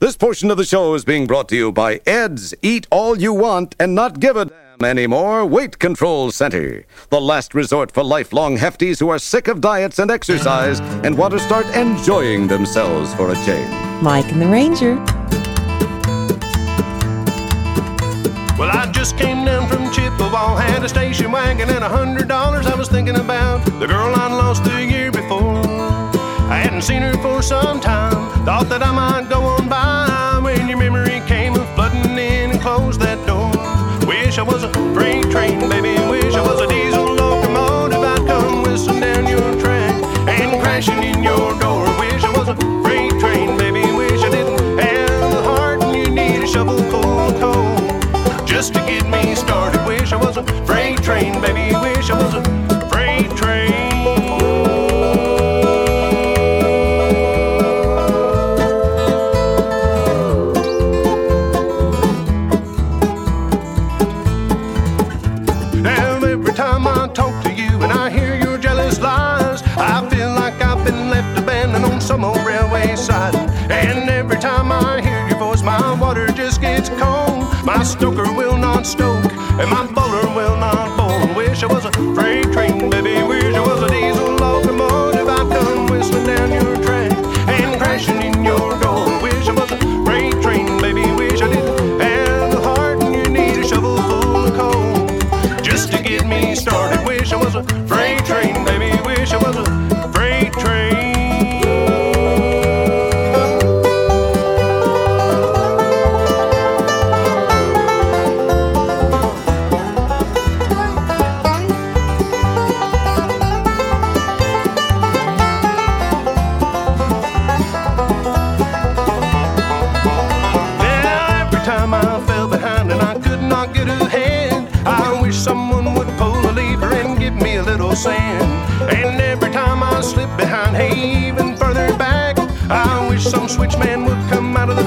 This portion of the show is being brought to you by Ed's Eat All You Want and Not Give a Damn Anymore Weight Control Center. The last resort for lifelong hefties who are sick of diets and exercise and want to start enjoying themselves for a change. Mike and the Ranger. Well, I just came down from Chippewa, had a station wagon and a hundred dollars. I was thinking about the girl I lost the year before. Hadn't seen her for some time. Thought that I might go on by when your memory came a flooding in and closed that door. Wish I was a and I hear your jealous lies, I feel like I've been left abandoned on some old railway side. And every time I hear your voice, my water just gets cold. My stoker will not stoke, and my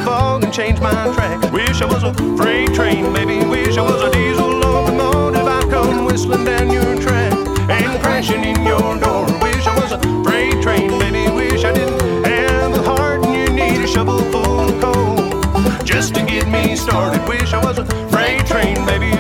fog and change my track. Wish I was a freight train, baby. Wish I was a diesel locomotive. I'd come whistling down your track and crashing in your door. Wish I was a freight train, baby. Wish I didn't have the heart and you need a shovel full of coal just to get me started. Wish I was a freight train, baby.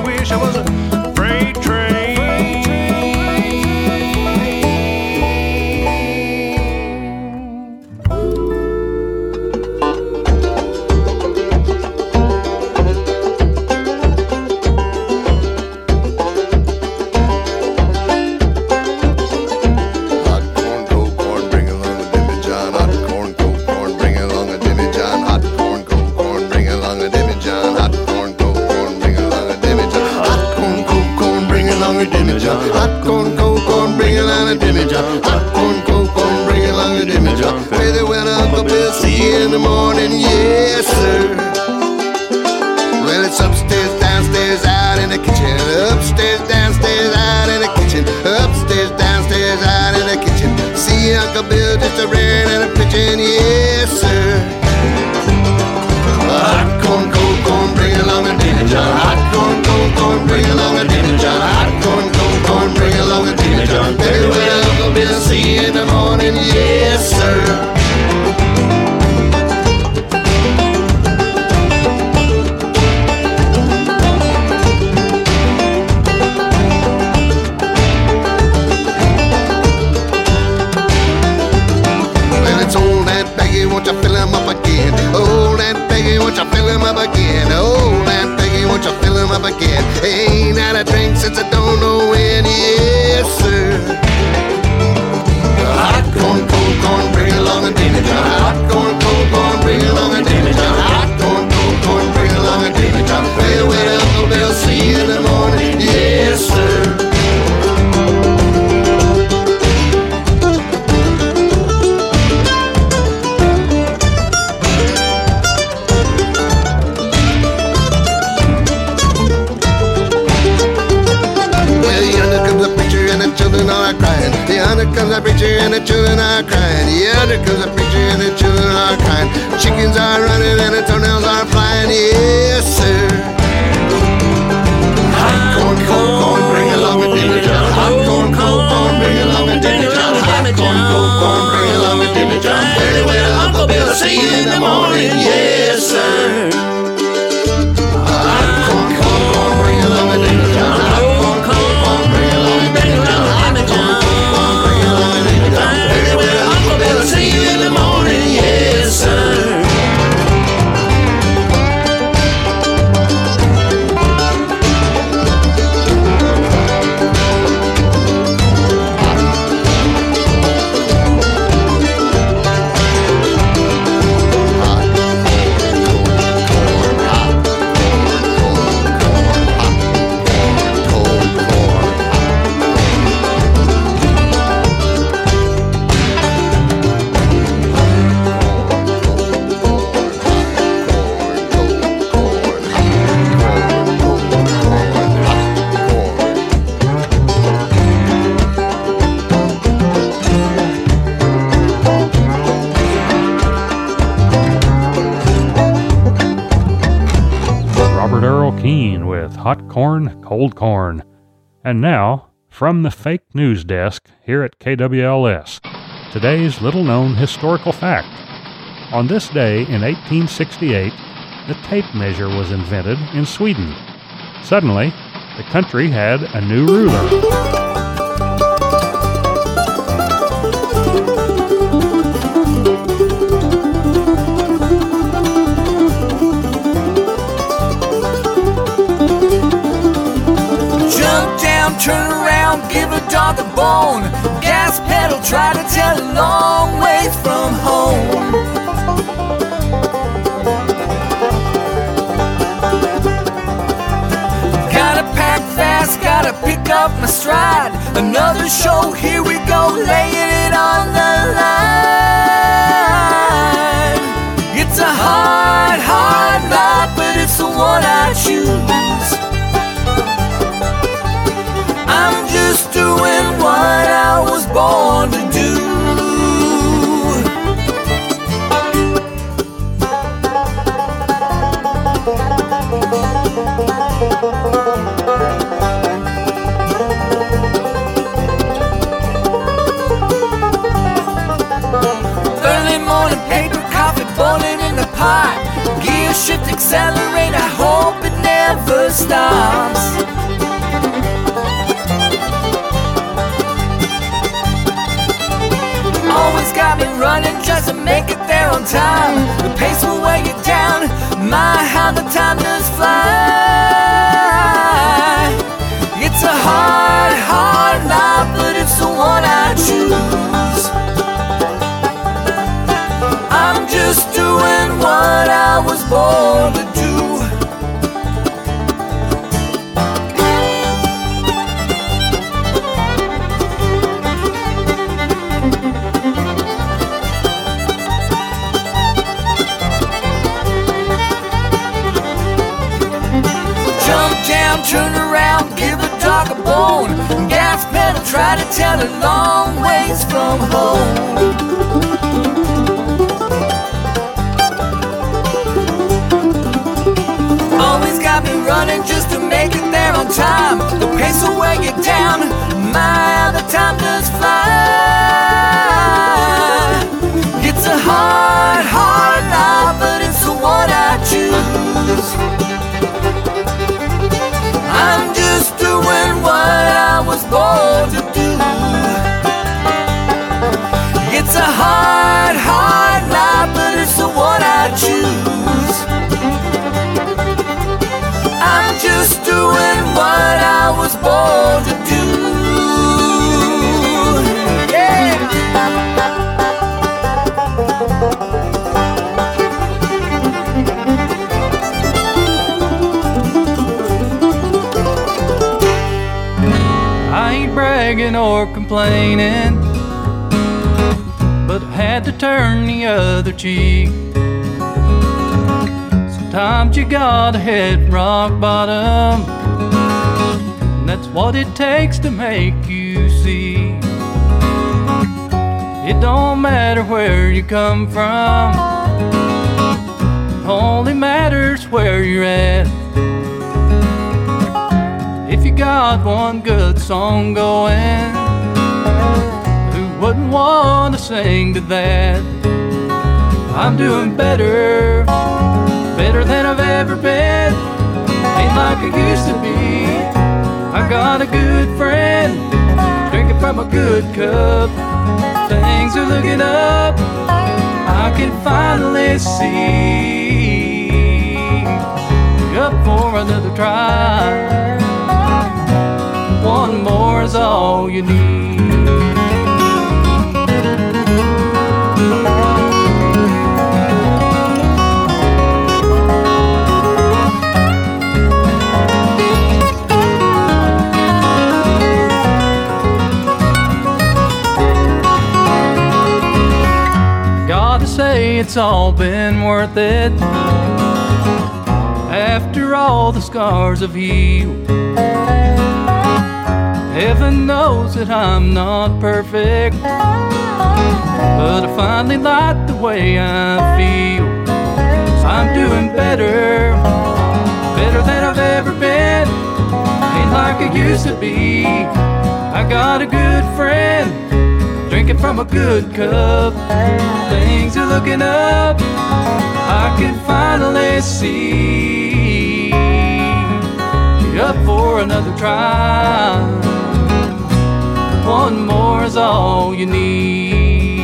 Up again? Oh, Old Aunt Peggy, won't you fill him up again? Ain't had a drink since I don't the children are crying. Yonder comes a preacher and the children are crying. Chickens are running and the toenails Hot Corn, Cold Corn. And now, from the fake news desk here at KWLS, today's little known historical fact. On this day in 1868, the tape measure was invented in Sweden. Suddenly, the country had a new ruler. A dog a bone. Gas pedal, try to tell a long ways from home. Gotta pack fast, gotta pick up my stride. Another show, here we go, laying it on the line. It's a hard, hard life, but it's the one I choose. Pot. Gear shift, accelerate, I hope it never stops. always got me running just to make it there on time. The pace will weigh you down. My, how the time does fly. It's a hard, hard life, but it's the one tell a long ways from home. Always got me running just to make it there on time. The pace will weigh you down. My, the time does fly. To do. It's a hard bragging or complaining, but I had to turn the other cheek. Sometimes you gotta hit rock bottom, and that's what it takes to make you see. It don't matter where you come from, only matters where you're at. If you got one good song going, who wouldn't want to sing to that? I'm doing better, better than I've ever been. Ain't like I used to be. I got a good friend, drinking from a good cup. Things are looking up. I can finally see. Up for another try. More is all you need. It's all been worth it. After all the scars have healed. Heaven knows that I'm not perfect, but I finally like the way I feel. I'm doing better, better than I've ever been. Ain't like I used to be. I got a good friend, drinking from a good cup. Things are looking up, I can finally see. Up for another try. All you need.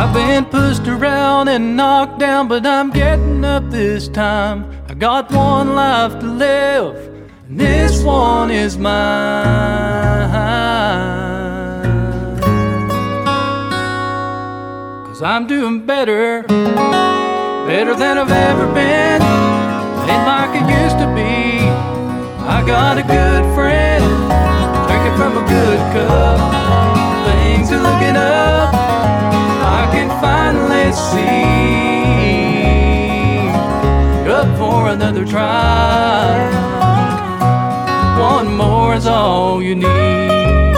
I've been pushed around and knocked down, but I'm getting up this time. I got one life to live, and this one is mine. Cause I'm doing better, better than I've ever been. Ain't like it used to be. I got a good friend, see you're up for another try. One more is all you need.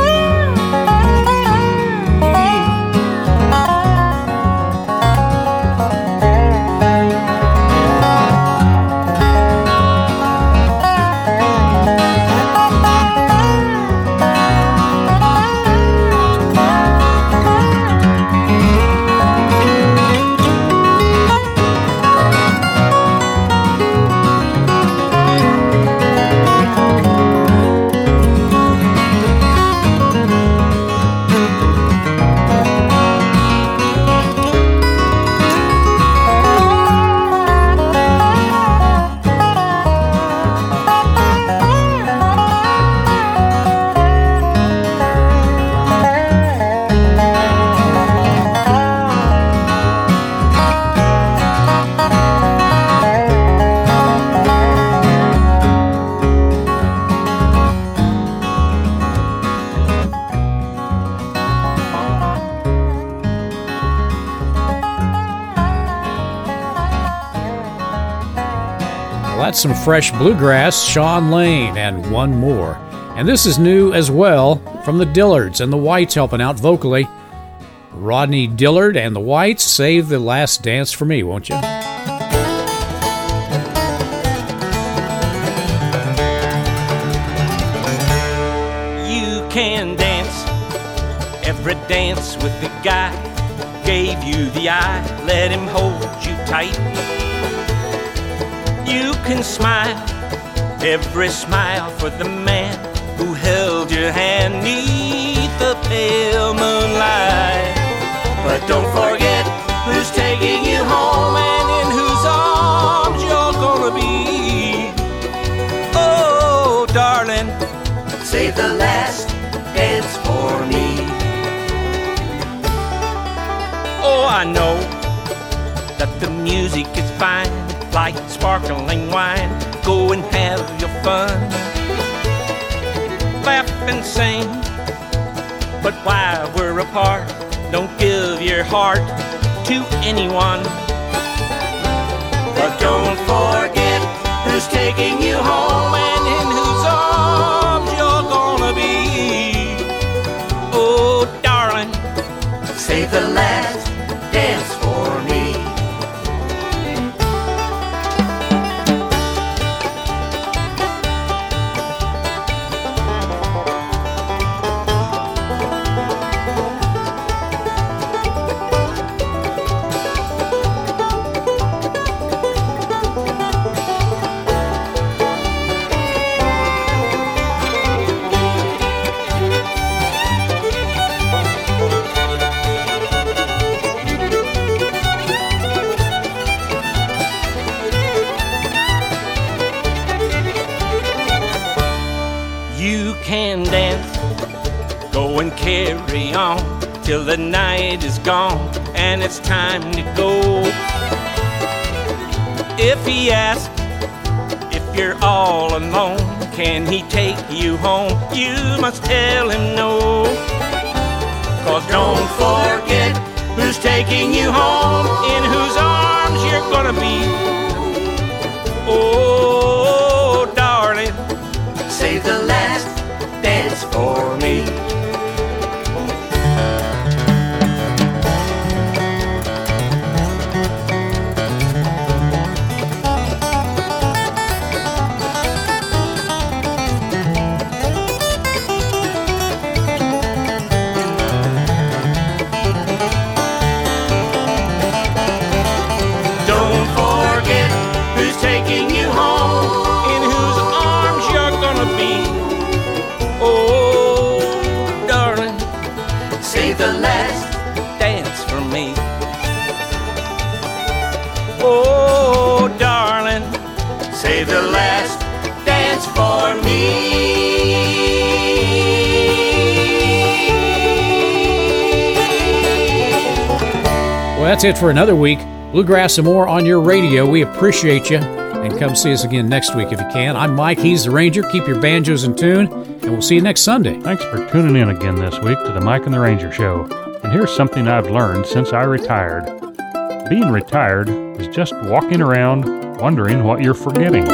That's some fresh bluegrass, Shawn Lane, and one more. And this is new as well from the Dillards and the Whites helping out vocally. Rodney Dillard and the Whites save the last dance for me, won't you? You can dance every dance with the guy. Gave you the eye, let him hold you tight. Can smile every smile for the man who held your hand neath the pale moonlight. But don't forget who's taking you home and in whose arms you're gonna be. Oh, darling, save the last dance for me. Oh, I know that the music is fine, like sparkling wine. Go and have your fun, laugh and sing. But while we're apart, don't give your heart to anyone. But don't forget who's taking you home carry on till the night is gone and it's time to go. If he asks if you're all alone, can he take you home? You must tell him no. Cause don't forget who's taking you home, in whose arms you're gonna be. That's it for another week. Bluegrass and more on your radio. We appreciate you. And come see us again next week if you can. I'm Mike, he's the Ranger. Keep your banjos in tune, and we'll see you next Sunday. Thanks for tuning in again this week to the Mike and the Ranger Show. And here's something I've learned since I retired. Being retired is just walking around wondering what you're forgetting.